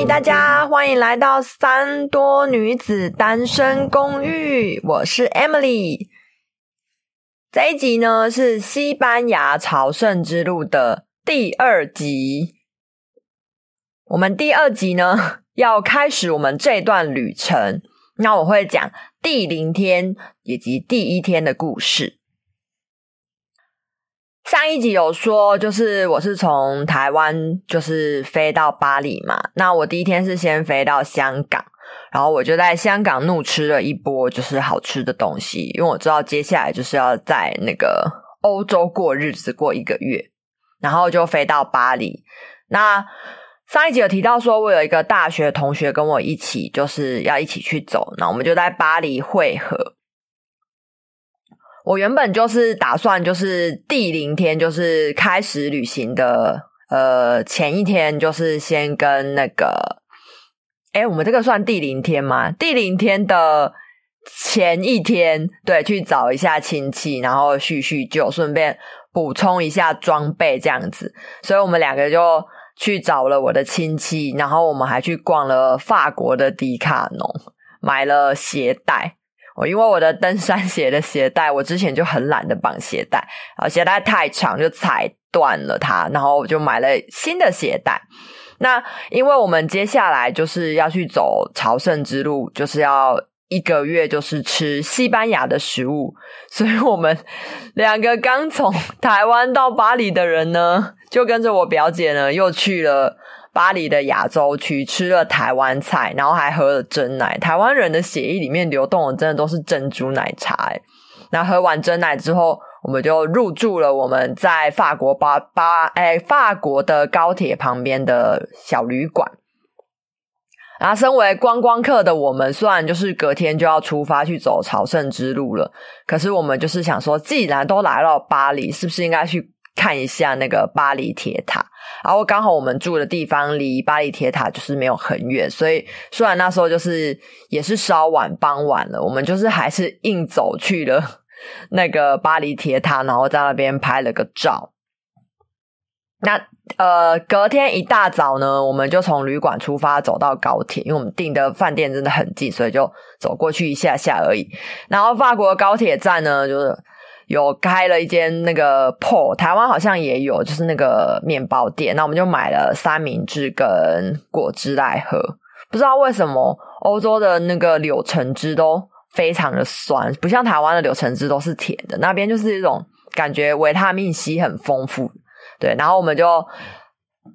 嗨，大家欢迎来到三多女子单身公寓，我是 Emily。这一集呢是西班牙朝圣之路的第二集。我们第二集呢 要开始我们这段旅程，那我会讲第零天以及第一天的故事。上一集有说，就是我是从台湾就是飞到巴黎嘛。那我第一天是先飞到香港，然后我就在香港怒吃了一波就是好吃的东西，因为我知道接下来就是要在那个欧洲过日子过一个月，然后就飞到巴黎。那上一集有提到说，我有一个大学同学跟我一起就是要一起去走，那我们就在巴黎汇合。我原本就是打算，就是第零天，就是开始旅行的，呃，前一天就是先跟那个，诶，我们这个算第零天吗？第零天的前一天，对，去找一下亲戚，然后叙叙旧，顺便补充一下装备这样子。所以我们两个就去找了我的亲戚，然后我们还去逛了法国的迪卡侬，买了鞋带。我因为我的登山鞋的鞋带，我之前就很懒得绑鞋带，然后鞋带太长就踩断了它，然后我就买了新的鞋带。那因为我们接下来就是要去走朝圣之路，就是要一个月就是吃西班牙的食物，所以我们两个刚从台湾到巴黎的人呢，就跟着我表姐呢又去了。巴黎的亚洲区吃了台湾菜，然后还喝了珍奶。台湾人的血液里面流动的真的都是珍珠奶茶。那喝完珍奶之后，我们就入住了我们在法国巴巴哎法国的高铁旁边的小旅馆。然后，身为观光客的我们，虽然就是隔天就要出发去走朝圣之路了，可是我们就是想说，既然都来到巴黎，是不是应该去？看一下那个巴黎铁塔，然后刚好我们住的地方离巴黎铁塔就是没有很远，所以虽然那时候就是也是稍晚傍晚了，我们就是还是硬走去了 那个巴黎铁塔，然后在那边拍了个照。那呃，隔天一大早呢，我们就从旅馆出发走到高铁，因为我们订的饭店真的很近，所以就走过去一下下而已。然后法国高铁站呢，就是。有开了一间那个 PO，台湾好像也有，就是那个面包店。那我们就买了三明治跟果汁来喝。不知道为什么欧洲的那个柳橙汁都非常的酸，不像台湾的柳橙汁都是甜的。那边就是一种感觉维他命 C 很丰富。对，然后我们就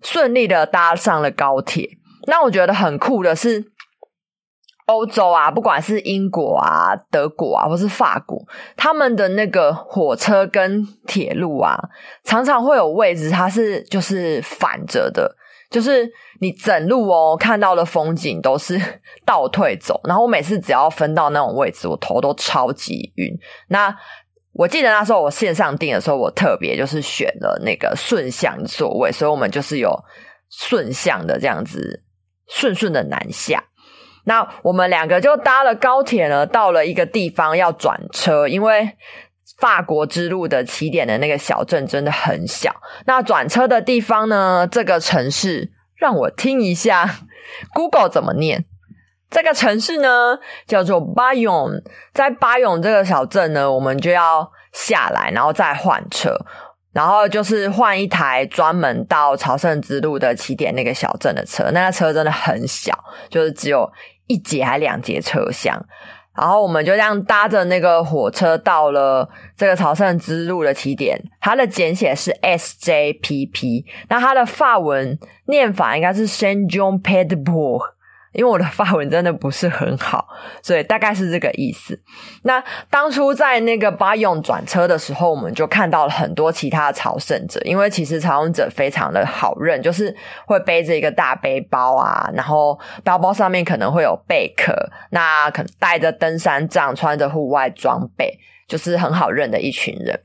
顺利的搭上了高铁。那我觉得很酷的是。欧洲啊，不管是英国啊、德国啊，或是法国，他们的那个火车跟铁路啊，常常会有位置，它是就是反着的，就是你整路哦看到的风景都是倒退走。然后我每次只要分到那种位置，我头都超级晕。那我记得那时候我线上订的时候，我特别就是选了那个顺向座位，所以我们就是有顺向的这样子，顺顺的南下。那我们两个就搭了高铁呢，到了一个地方要转车，因为法国之路的起点的那个小镇真的很小。那转车的地方呢，这个城市让我听一下 Google 怎么念。这个城市呢叫做巴永，在巴永这个小镇呢，我们就要下来，然后再换车，然后就是换一台专门到朝圣之路的起点那个小镇的车。那个车真的很小，就是只有。一节还两节车厢，然后我们就这样搭着那个火车到了这个朝圣之路的起点，它的简写是 SJPP，那它的法文念法应该是 Saint Jean Pied de Port。因为我的发文真的不是很好，所以大概是这个意思。那当初在那个巴永转车的时候，我们就看到了很多其他的朝圣者。因为其实朝圣者非常的好认，就是会背着一个大背包啊，然后包包上面可能会有贝壳，那可能带着登山杖，穿着户外装备，就是很好认的一群人。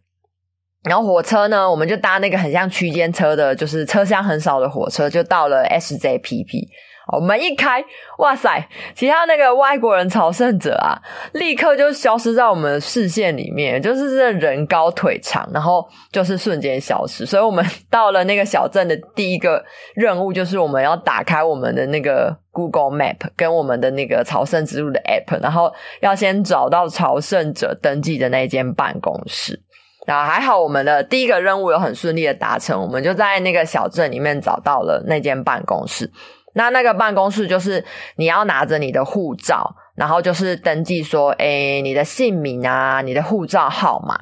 然后火车呢，我们就搭那个很像区间车的，就是车厢很少的火车，就到了 SJPP。我们一开，哇塞，其他那个外国人朝圣者啊，立刻就消失在我们的视线里面，就是这人高腿长，然后就是瞬间消失。所以我们到了那个小镇的第一个任务，就是我们要打开我们的那个 Google Map 跟我们的那个朝圣之路的 App，然后要先找到朝圣者登记的那间办公室。然后还好，我们的第一个任务有很顺利的达成，我们就在那个小镇里面找到了那间办公室。那那个办公室就是你要拿着你的护照，然后就是登记说，诶，你的姓名啊，你的护照号码，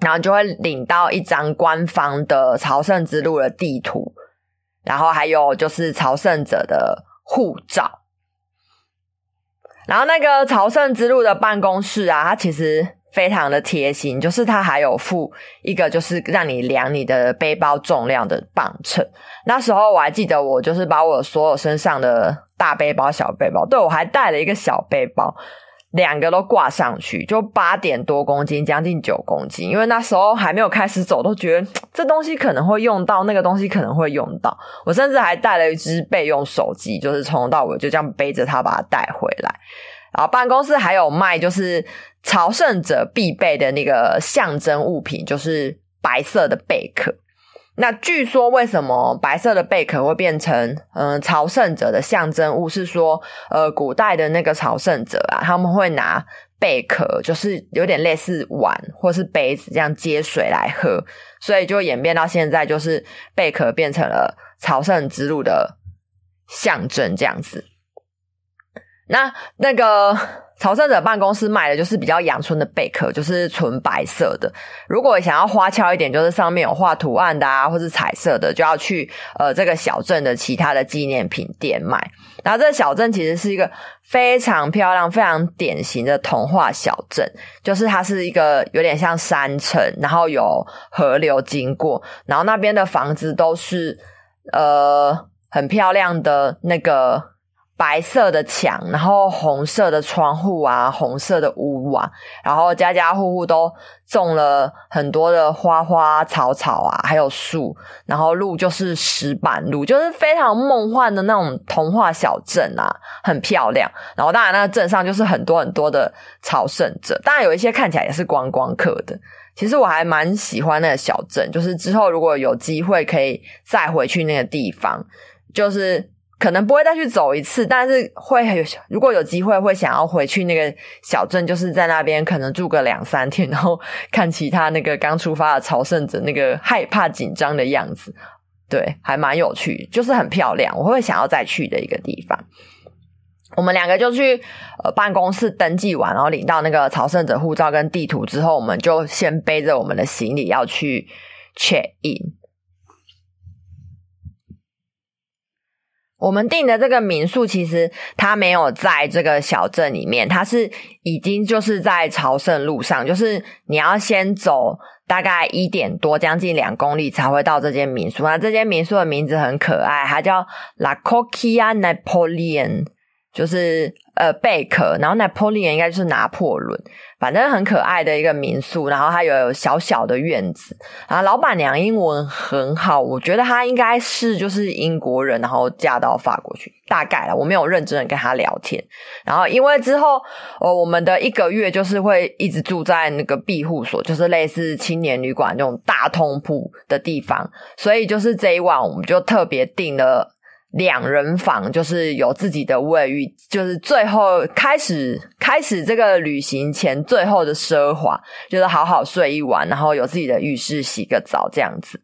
然后就会领到一张官方的朝圣之路的地图，然后还有就是朝圣者的护照。然后那个朝圣之路的办公室啊，它其实。非常的贴心，就是它还有附一个，就是让你量你的背包重量的磅秤。那时候我还记得，我就是把我所有身上的大背包、小背包，对，我还带了一个小背包，两个都挂上去，就八点多公斤，将近九公斤。因为那时候还没有开始走，都觉得这东西可能会用到，那个东西可能会用到。我甚至还带了一只备用手机，就是从头到尾就这样背着它把它带回来。然后办公室还有卖，就是。朝圣者必备的那个象征物品就是白色的贝壳。那据说为什么白色的贝壳会变成嗯、朝圣者的象征物？是说呃古代的那个朝圣者啊，他们会拿贝壳，就是有点类似碗或是杯子这样接水来喝，所以就演变到现在，就是贝壳变成了朝圣之路的象征这样子。那那个。朝圣者办公室卖的就是比较阳春的贝壳，就是纯白色的。如果想要花俏一点，就是上面有画图案的啊，或是彩色的，就要去呃这个小镇的其他的纪念品店买。然后这个小镇其实是一个非常漂亮、非常典型的童话小镇，就是它是一个有点像山城，然后有河流经过，然后那边的房子都是呃很漂亮的那个。白色的墙，然后红色的窗户啊，红色的屋瓦，然后家家户户都种了很多的花花草草啊，还有树，然后路就是石板路，就是非常梦幻的那种童话小镇啊，很漂亮。然后当然那个镇上就是很多很多的朝圣者，当然有一些看起来也是观光客的。其实我还蛮喜欢那个小镇，就是之后如果有机会可以再回去那个地方，就是。可能不会再去走一次，但是会，如果有机会会想要回去那个小镇，就是在那边可能住个两三天，然后看其他那个刚出发的朝圣者那个害怕紧张的样子，对，还蛮有趣，就是很漂亮，我会想要再去的一个地方。我们两个就去呃办公室登记完，然后领到那个朝圣者护照跟地图之后，我们就先背着我们的行李要去 check in。我们订的这个民宿，其实它没有在这个小镇里面，它是已经就是在朝圣路上，就是你要先走大概一点多，将近两公里才会到这间民宿。那这间民宿的名字很可爱，它叫 La Coquia Napoleon，就是呃贝壳，然后 Napoleon 应该就是拿破仑。反正很可爱的一个民宿，然后它有小小的院子，然后老板娘英文很好，我觉得她应该是就是英国人，然后嫁到法国去，大概啦，我没有认真的跟她聊天。然后因为之后呃我们的一个月就是会一直住在那个庇护所，就是类似青年旅馆那种大通铺的地方，所以就是这一晚我们就特别订了。两人房就是有自己的卫浴，就是最后开始开始这个旅行前最后的奢华，就是好好睡一晚，然后有自己的浴室洗个澡这样子。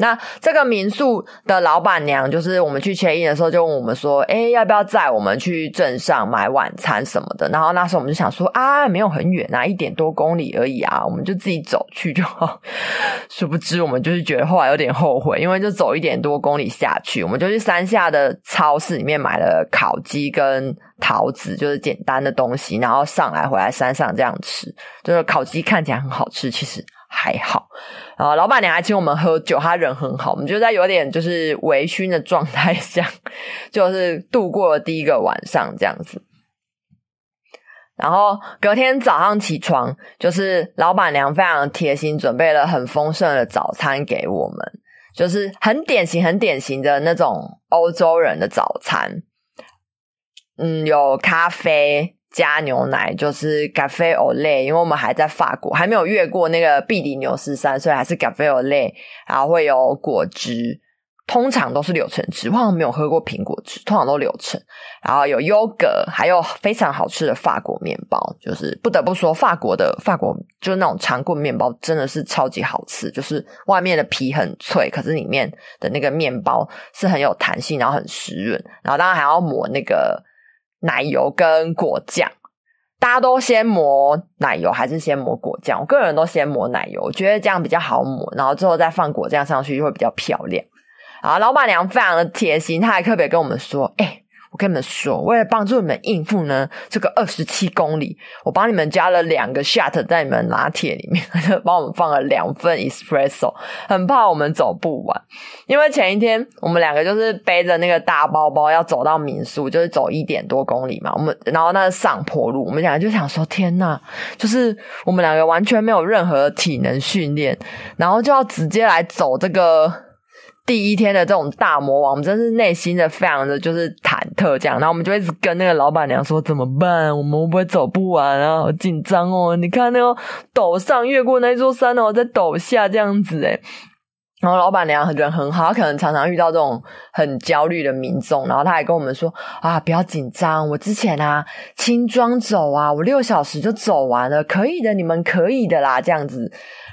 那这个民宿的老板娘，就是我们去 check in 的时候，就问我们说：“哎，要不要载我们去镇上买晚餐什么的？”然后那时候我们就想说：“啊，没有很远啊，一点多公里而已啊，我们就自己走去就好。”殊不知，我们就是觉得后来有点后悔，因为就走一点多公里下去，我们就去山下的超市里面买了烤鸡跟桃子，就是简单的东西，然后上来回来山上这样吃。就是烤鸡看起来很好吃，其实。还好，然后老板娘还请我们喝酒，她人很好，我们就在有点就是微醺的状态下，就是度过了第一个晚上这样子。然后隔天早上起床，就是老板娘非常贴心，准备了很丰盛的早餐给我们，就是很典型、很典型的那种欧洲人的早餐。嗯，有咖啡加牛奶，就是 Café au lait，因为我们还在法国，还没有越过那个比利牛斯山，所以还是 Café au lait，然后会有果汁。通常都是柳橙汁，我好像没有喝过苹果汁，通常都柳橙。然后有 yogurt，，还有非常好吃的法国面包，就是不得不说，法国的法国就是那种长棍面包，真的是超级好吃。就是外面的皮很脆，可是里面的那个面包是很有弹性，然后很湿润。然后当然还要抹那个奶油跟果酱。大家都先抹奶油还是先抹果酱？我个人都先抹奶油，我觉得这样比较好抹，然后最后再放果酱上去就会比较漂亮。啊，老板娘非常的贴心，她还特别跟我们说：“哎、我跟你们说，为了帮助你们应付呢这个二十七公里，我帮你们加了两个 shot 在你们拿铁里面，就帮我们放了两份 espresso，很怕我们走不完。因为前一天我们两个就是背着那个大包包要走到民宿，就是走一点多公里嘛。我们然后那个上坡路，我们两个就想说：天呐，就是我们两个完全没有任何体能训练，然后就要直接来走这个。”第一天的这种大魔王，我们真是内心的非常的就是忐忑，这样，然后我们就一直跟那个老板娘说怎么办？我们会不会走不完啊？好紧张哦！你看那个陡上越过那座山哦，在陡下这样子诶。然后老板娘人很好，她可能常常遇到这种很焦虑的民众，然后她还跟我们说啊，不要紧张，我之前啊轻装走啊，我六小时就走完了，可以的，你们可以的啦，这样子。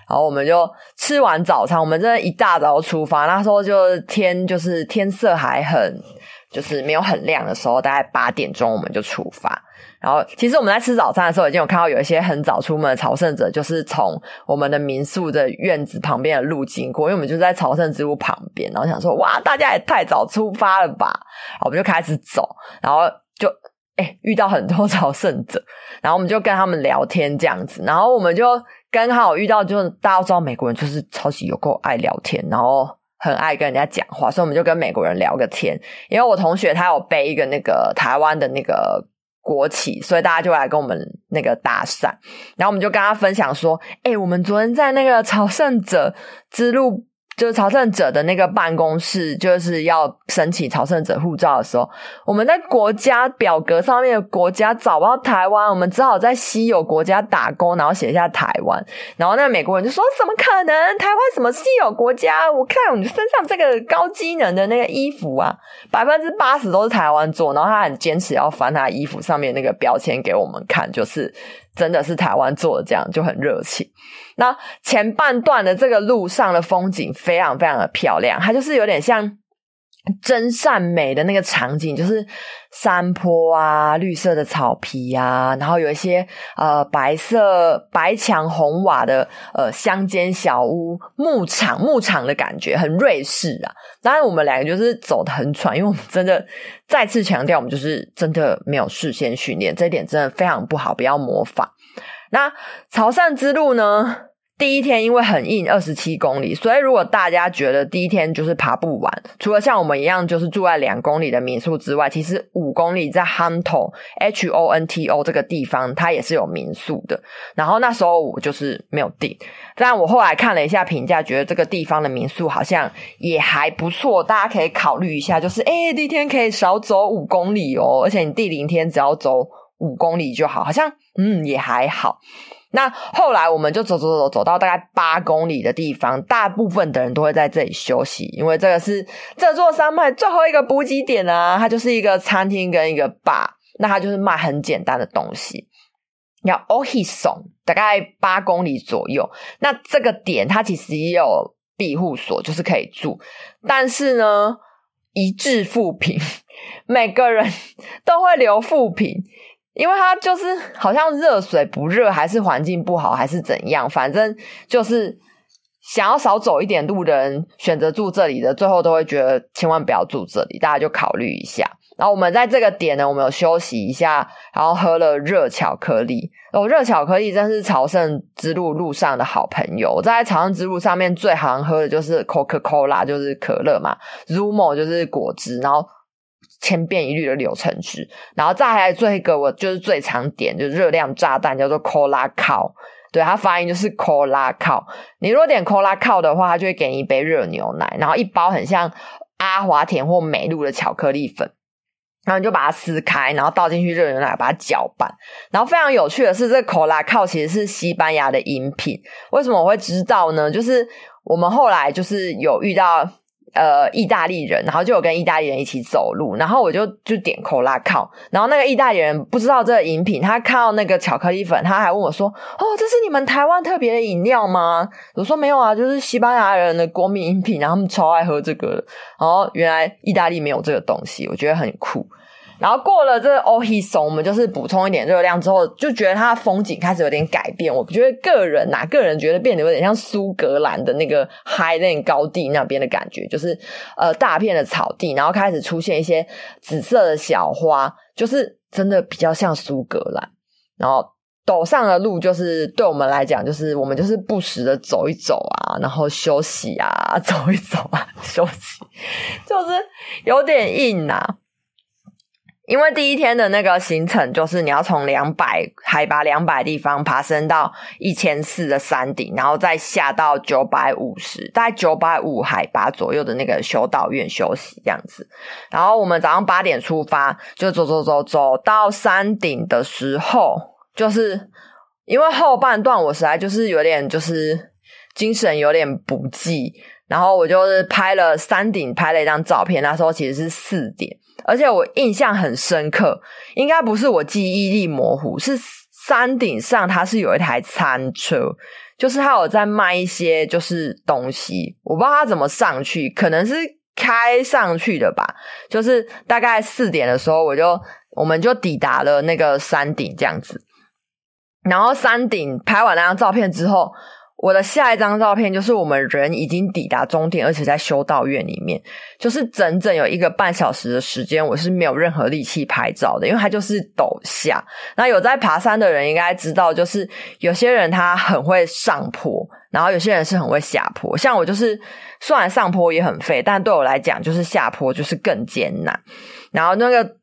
然后我们就吃完早餐，我们真的一大早出发。那时候就天就是天色还很就是没有很亮的时候，大概八点钟我们就出发。然后其实我们在吃早餐的时候，已经有看到有一些很早出门的朝圣者，就是从我们的民宿的院子旁边的路经过，因为我们就在朝圣之路旁边。然后想说，哇，大家也太早出发了吧？然后我们就开始走，然后就诶遇到很多 朝圣者，然后我们就跟他们聊天这样子，然后我们就。刚好遇到，就是大家都知道美国人就是超级有够爱聊天，然后很爱跟人家讲话，所以我们就跟美国人聊个天。因为我同学他有背一个那个台湾的那个国旗，所以大家就来跟我们那个搭讪。然后我们就跟他分享说：“哎，我们昨天在那个朝圣者之路。”就是朝圣者的那个办公室，就是要申请朝圣者护照的时候，我们在国家表格上面的国家找不到台湾，我们只好在稀有国家打工，然后写下台湾。然后那个美国人就说：“怎么可能？台湾什么稀有国家？我看你身上这个高机能的那个衣服啊，百分之八十都是台湾做。”然后他很坚持要翻他衣服上面那个标签给我们看，就是。真的是台湾做的，这样就很热情。那前半段的这个路上的风景非常非常的漂亮，它就是有点像真善美的那个场景，就是山坡啊、绿色的草皮啊，然后有一些呃白色白墙红瓦的呃乡间小屋、牧场牧场的感觉，很瑞士啊。当然，我们两个就是走得很喘，因为我们真的再次强调，我们就是真的没有事先训练，这一点真的非常不好，不要模仿。那潮汕之路呢？第一天因为很硬，二十七公里，所以如果大家觉得第一天就是爬不完，除了像我们一样就是住在两公里的民宿之外，其实五公里在 Honto H O N T O 这个地方，它也是有民宿的。然后那时候我就是没有订，但我后来看了一下评价，觉得这个地方的民宿好像也还不错，大家可以考虑一下。就是诶，第一天可以少走五公里哦，而且你第零天只要走五公里就好，好像嗯也还好。那后来我们就走走走走到大概八公里的地方，大部分的人都会在这里休息，因为这个是这座山脉最后一个补给点啊，它就是一个餐厅跟一个吧那它就是卖很简单的东西。要 Ohisson 大概八公里左右，那这个点它其实也有庇护所，就是可以住，但是呢，一致负评，每个人都会留负评。因为它就是好像热水不热，还是环境不好，还是怎样，反正就是想要少走一点路的人选择住这里的，最后都会觉得千万不要住这里，大家就考虑一下。然后我们在这个点呢，我们有休息一下，然后喝了热巧克力。哦，热巧克力真是朝圣之路路上的好朋友。我在朝圣之路上面最常喝的就是 Coca-Cola，就是可乐嘛，Zumo 就是果汁，然后。千变一律的柳橙汁，然后再来最一个，我就是最常点，就是热量炸弹，叫做 Cola Cow，对，它发音就是 Cola Cow。你如果点 Cola Cow 的话，它就会给你一杯热牛奶，然后一包很像阿华田或美露的巧克力粉。然后你就把它撕开，然后倒进去热牛奶，把它搅拌。然后非常有趣的是，这个 Cola Cow 其实是西班牙的饮品。为什么我会知道呢？就是我们后来就是有遇到呃意大利人，然后就有跟意大利人一起走路，然后我就就点 c o l a 靠然后那个意大利人不知道这个饮品，他看到那个巧克力粉，他还问我说：“哦，这是你们台湾特别的饮料吗？”我说：“没有啊，就是西班牙人的国民饮品，然后他们超爱喝这个。”然后原来意大利没有这个东西，我觉得很酷。然后过了这个 Ojison，我们就是补充一点热量之后，就觉得它的风景开始有点改变。我觉得个人呐，个人觉得变得有点像苏格兰的那个 Highland 高地那边的感觉，就是呃大片的草地，然后开始出现一些紫色的小花，就是真的比较像苏格兰。然后陡上的路就是对我们来讲，就是我们就是不时的走一走啊，然后休息啊，走一走啊，休息，就是有点硬呐。因为第一天的那个行程就是你要从两百海拔两百地方爬升到一千四的山顶，然后再下到九百五十，大概九百五海拔左右的那个修道院休息这样子。然后我们早上八点出发，就走走走走到山顶的时候，就是因为后半段我实在就是有点就是精神有点不济，然后我就是拍了山顶拍了一张照片，那时候其实是四点。而且我印象很深刻，应该不是我记忆力模糊，是山顶上它是有一台餐车，就是它有在卖一些就是东西，我不知道它怎么上去，可能是开上去的吧。就是大概四点的时候，我就我们就抵达了那个山顶这样子，然后山顶拍完那张照片之后。我的下一张照片就是我们人已经抵达终点，而且在修道院里面，就是整整有一个半小时的时间，我是没有任何力气拍照的，因为它就是陡下。那有在爬山的人应该知道，就是有些人他很会上坡，然后有些人是很会下坡。像我就是，虽然上坡也很费，但对我来讲，就是下坡就是更艰难。然后那个。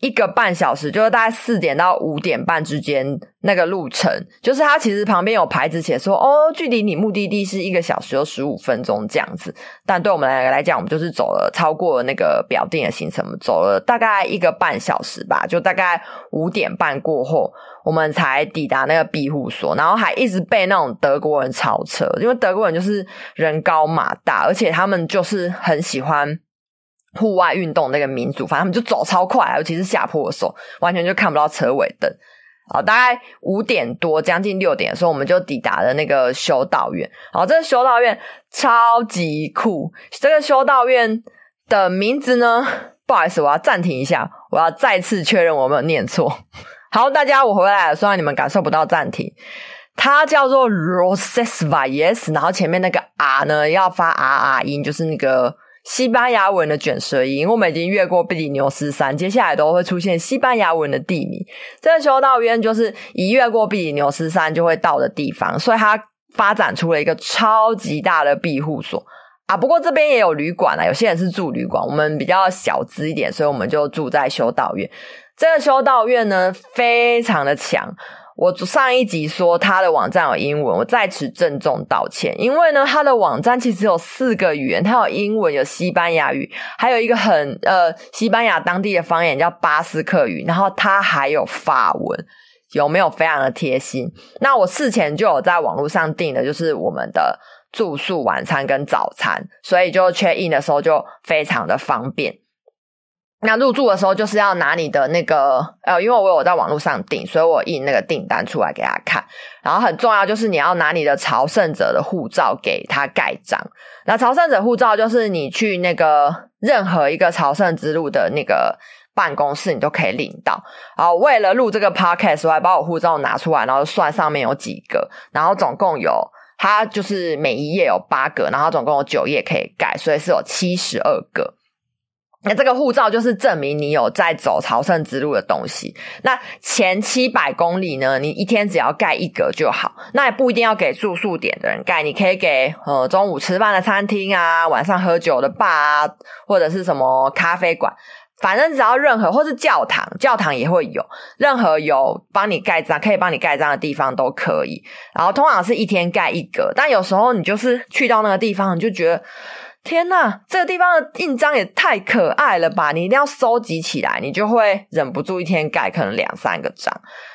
一个半小时，就是大概四点到五点半之间那个路程，就是它其实旁边有牌子写说，哦，距离你目的地是一个小时有十五分钟这样子。但对我们来来讲，我们就是走了超过那个表定的行程，走了大概一个半小时吧，就大概五点半过后，我们才抵达那个庇护所，然后还一直被那种德国人超车，因为德国人就是人高马大，而且他们就是很喜欢。户外运动那个民族，反正他们就走超快，尤其是下坡的时候，完全就看不到车尾灯。好，大概五点多，将近六点的时候，我们就抵达了那个修道院。好，这个修道院超级酷。这个修道院的名字呢？不好意思，我要暂停一下，我要再次确认我有没有念错。好，大家我回来了，虽然你们感受不到暂停，它叫做 Roncesvalles，然后前面那个 R 呢要发 R R 音，就是那个。西班牙文的卷舌音，我们已经越过比利牛斯山，接下来都会出现西班牙文的地名。这个修道院就是一越过比利牛斯山就会到的地方，所以它发展出了一个超级大的庇护所啊。不过这边也有旅馆啊，有些人是住旅馆，我们比较小资一点，所以我们就住在修道院。这个修道院呢，非常的强。我上一集说他的网站有英文，我在此郑重道歉，因为呢，他的网站其实有四个语言，它有英文、有西班牙语，还有一个很呃西班牙当地的方言叫巴斯克语，然后它还有法文，有没有非常的贴心？那我事前就有在网络上订的，就是我们的住宿、晚餐跟早餐，所以就 check in 的时候就非常的方便。那入住的时候就是要拿你的那个呃，因为我有在网络上订，所以我印那个订单出来给他看。然后很重要就是你要拿你的朝圣者的护照给他盖章。那朝圣者护照就是你去那个任何一个朝圣之路的那个办公室，你都可以领到。然后为了录这个 podcast，我还把我护照拿出来，然后算上面有几个，然后总共有，它就是每一页有八个，然后总共有九页可以盖，所以是有七十二个。那这个护照就是证明你有在走朝圣之路的东西。那前七百公里呢，你一天只要盖一格就好。那也不一定要给住宿点的人盖，你可以给呃中午吃饭的餐厅啊，晚上喝酒的吧啊，或者是什么咖啡馆，反正只要任何或是教堂，教堂也会有，任何有帮你盖章可以帮你盖章的地方都可以。然后通常是一天盖一格，但有时候你就是去到那个地方，你就觉得。天呐，这个地方的印章也太可爱了吧！你一定要收集起来，你就会忍不住一天盖可能两三个章。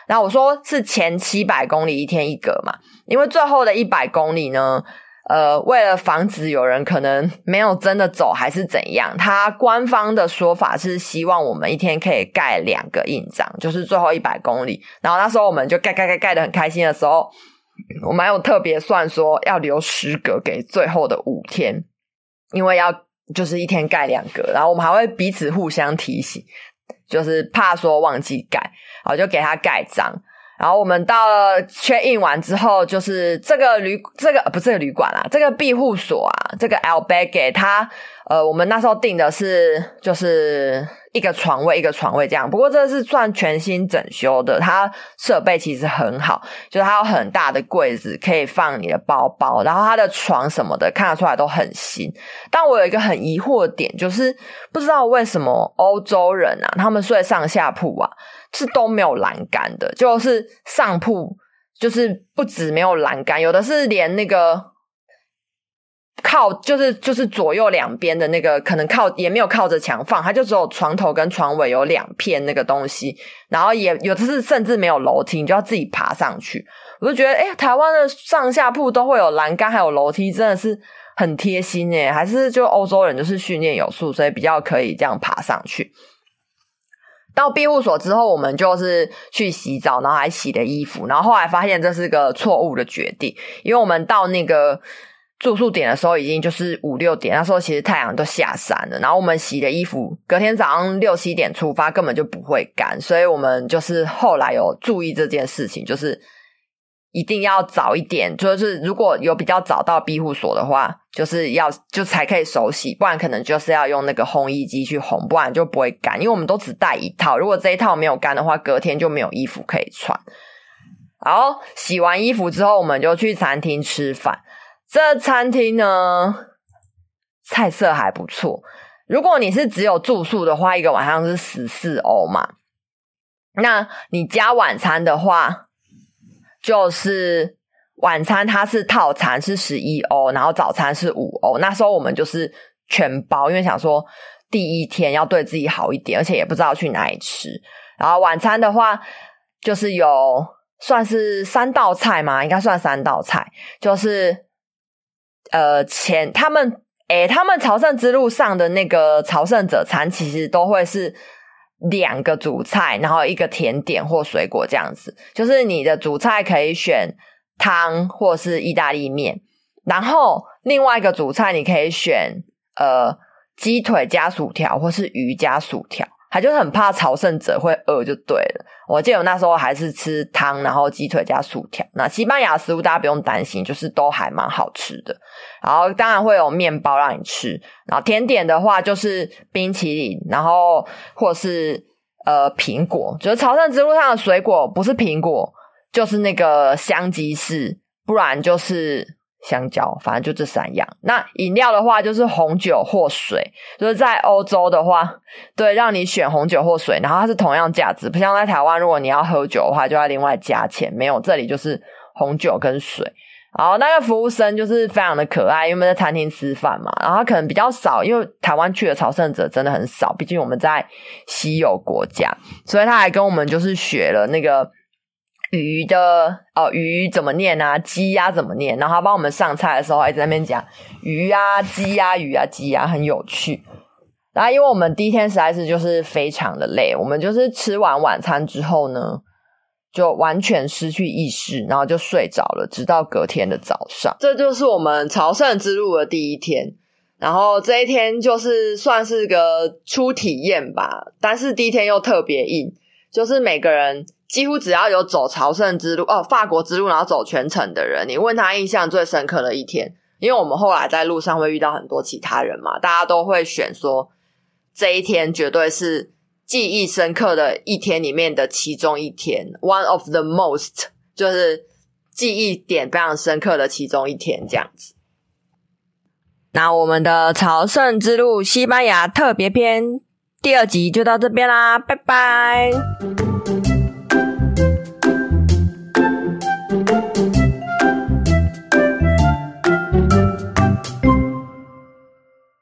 然后我说是前七百公里一天一格嘛，因为最后的一百公里呢，呃，为了防止有人可能没有真的走还是怎样，他官方的说法是希望我们一天可以盖两个印章，就是最后一百公里。然后那时候我们就盖盖盖盖得很开心的时候，我们还有特别算说要留十格给最后的五天。因为要就是一天盖两个，然后我们还会彼此互相提醒，就是怕说忘记盖，然后就给他盖章。然后我们到了 check in 完之后，就是这个旅这个不是旅馆啦，这个庇护所啊，这个 Albergue 他呃，我们那时候订的是就是。一个床位一个床位这样，不过这是算全新整修的，它设备其实很好，就是它有很大的柜子可以放你的包包，然后它的床什么的看得出来都很新。但我有一个很疑惑的点，就是不知道为什么欧洲人啊，他们睡上下铺啊是都没有栏杆的，就是上铺就是不止没有栏杆，有的是连那个。靠，就是就是左右两边的那个，可能靠也没有靠着墙放，它就只有床头跟床尾有两片那个东西，然后也有的是甚至没有楼梯，你就要自己爬上去。我就觉得，哎、台湾的上下铺都会有栏杆，还有楼梯，真的是很贴心耶。还是就欧洲人就是训练有素，所以比较可以这样爬上去。到庇护所之后，我们就是去洗澡，然后还洗了衣服，然后后来发现这是个错误的决定，因为我们到那个。住宿点的时候已经就是五六点，那时候其实太阳都下山了。然后我们洗的衣服，隔天早上六七点出发，根本就不会干。所以我们就是后来有注意这件事情，就是一定要早一点。就是如果有比较早到庇护所的话，就是要就才可以手洗，不然可能就是要用那个烘衣机去烘，不然就不会干。因为我们都只带一套，如果这一套没有干的话，隔天就没有衣服可以穿。然后洗完衣服之后，我们就去餐厅吃饭。这餐厅呢，菜色还不错。如果你是只有住宿的话，一个晚上是十四欧嘛。那你加晚餐的话，就是晚餐它是套餐是十一欧，然后早餐是五欧。那时候我们就是全包，因为想说第一天要对自己好一点，而且也不知道去哪里吃。然后晚餐的话，就是有算是三道菜嘛，应该算三道菜，就是。呃，前他们诶、他们朝圣之路上的那个朝圣者餐，其实都会是两个主菜，然后一个甜点或水果这样子。就是你的主菜可以选汤或是意大利面，然后另外一个主菜你可以选呃鸡腿加薯条或是鱼加薯条。他就是很怕朝圣者会饿，就对了。我记得我那时候还是吃汤，然后鸡腿加薯条。那西班牙食物大家不用担心，就是都还蛮好吃的。然后当然会有面包让你吃，然后甜点的话就是冰淇淋，然后或是呃苹果。就是朝圣之路上的水果不是苹果，就是那个香吉士，不然就是。香蕉，反正就这三样。那饮料的话，就是红酒或水。就是在欧洲的话，对，让你选红酒或水，然后它是同样价值，不像在台湾，如果你要喝酒的话，就要另外加钱。没有，这里就是红酒跟水。然后那个服务生就是非常的可爱，因为在餐厅吃饭嘛，然后可能比较少，因为台湾去的朝圣者真的很少，毕竟我们在稀有国家，所以他还跟我们就是学了那个。鱼的哦，鱼怎么念啊？鸡呀、啊、怎么念？然后他帮我们上菜的时候，还在那边讲鱼啊、鸡啊、鱼啊、鸡啊，很有趣。然后因为我们第一天实在是就是非常的累，我们就是吃完晚餐之后呢，就完全失去意识，然后就睡着了，直到隔天的早上。这就是我们朝圣之路的第一天。然后这一天就是算是个初体验吧，但是第一天又特别硬，就是每个人。几乎只要有走朝圣之路哦，法国之路，然后走全程的人，你问他印象最深刻的一天，因为我们后来在路上会遇到很多其他人嘛，大家都会选说这一天绝对是记忆深刻的一天里面的其中一天，one of the most，就是记忆点非常深刻的其中一天这样子。那我们的朝圣之路西班牙特别篇第二集就到这边啦，拜拜。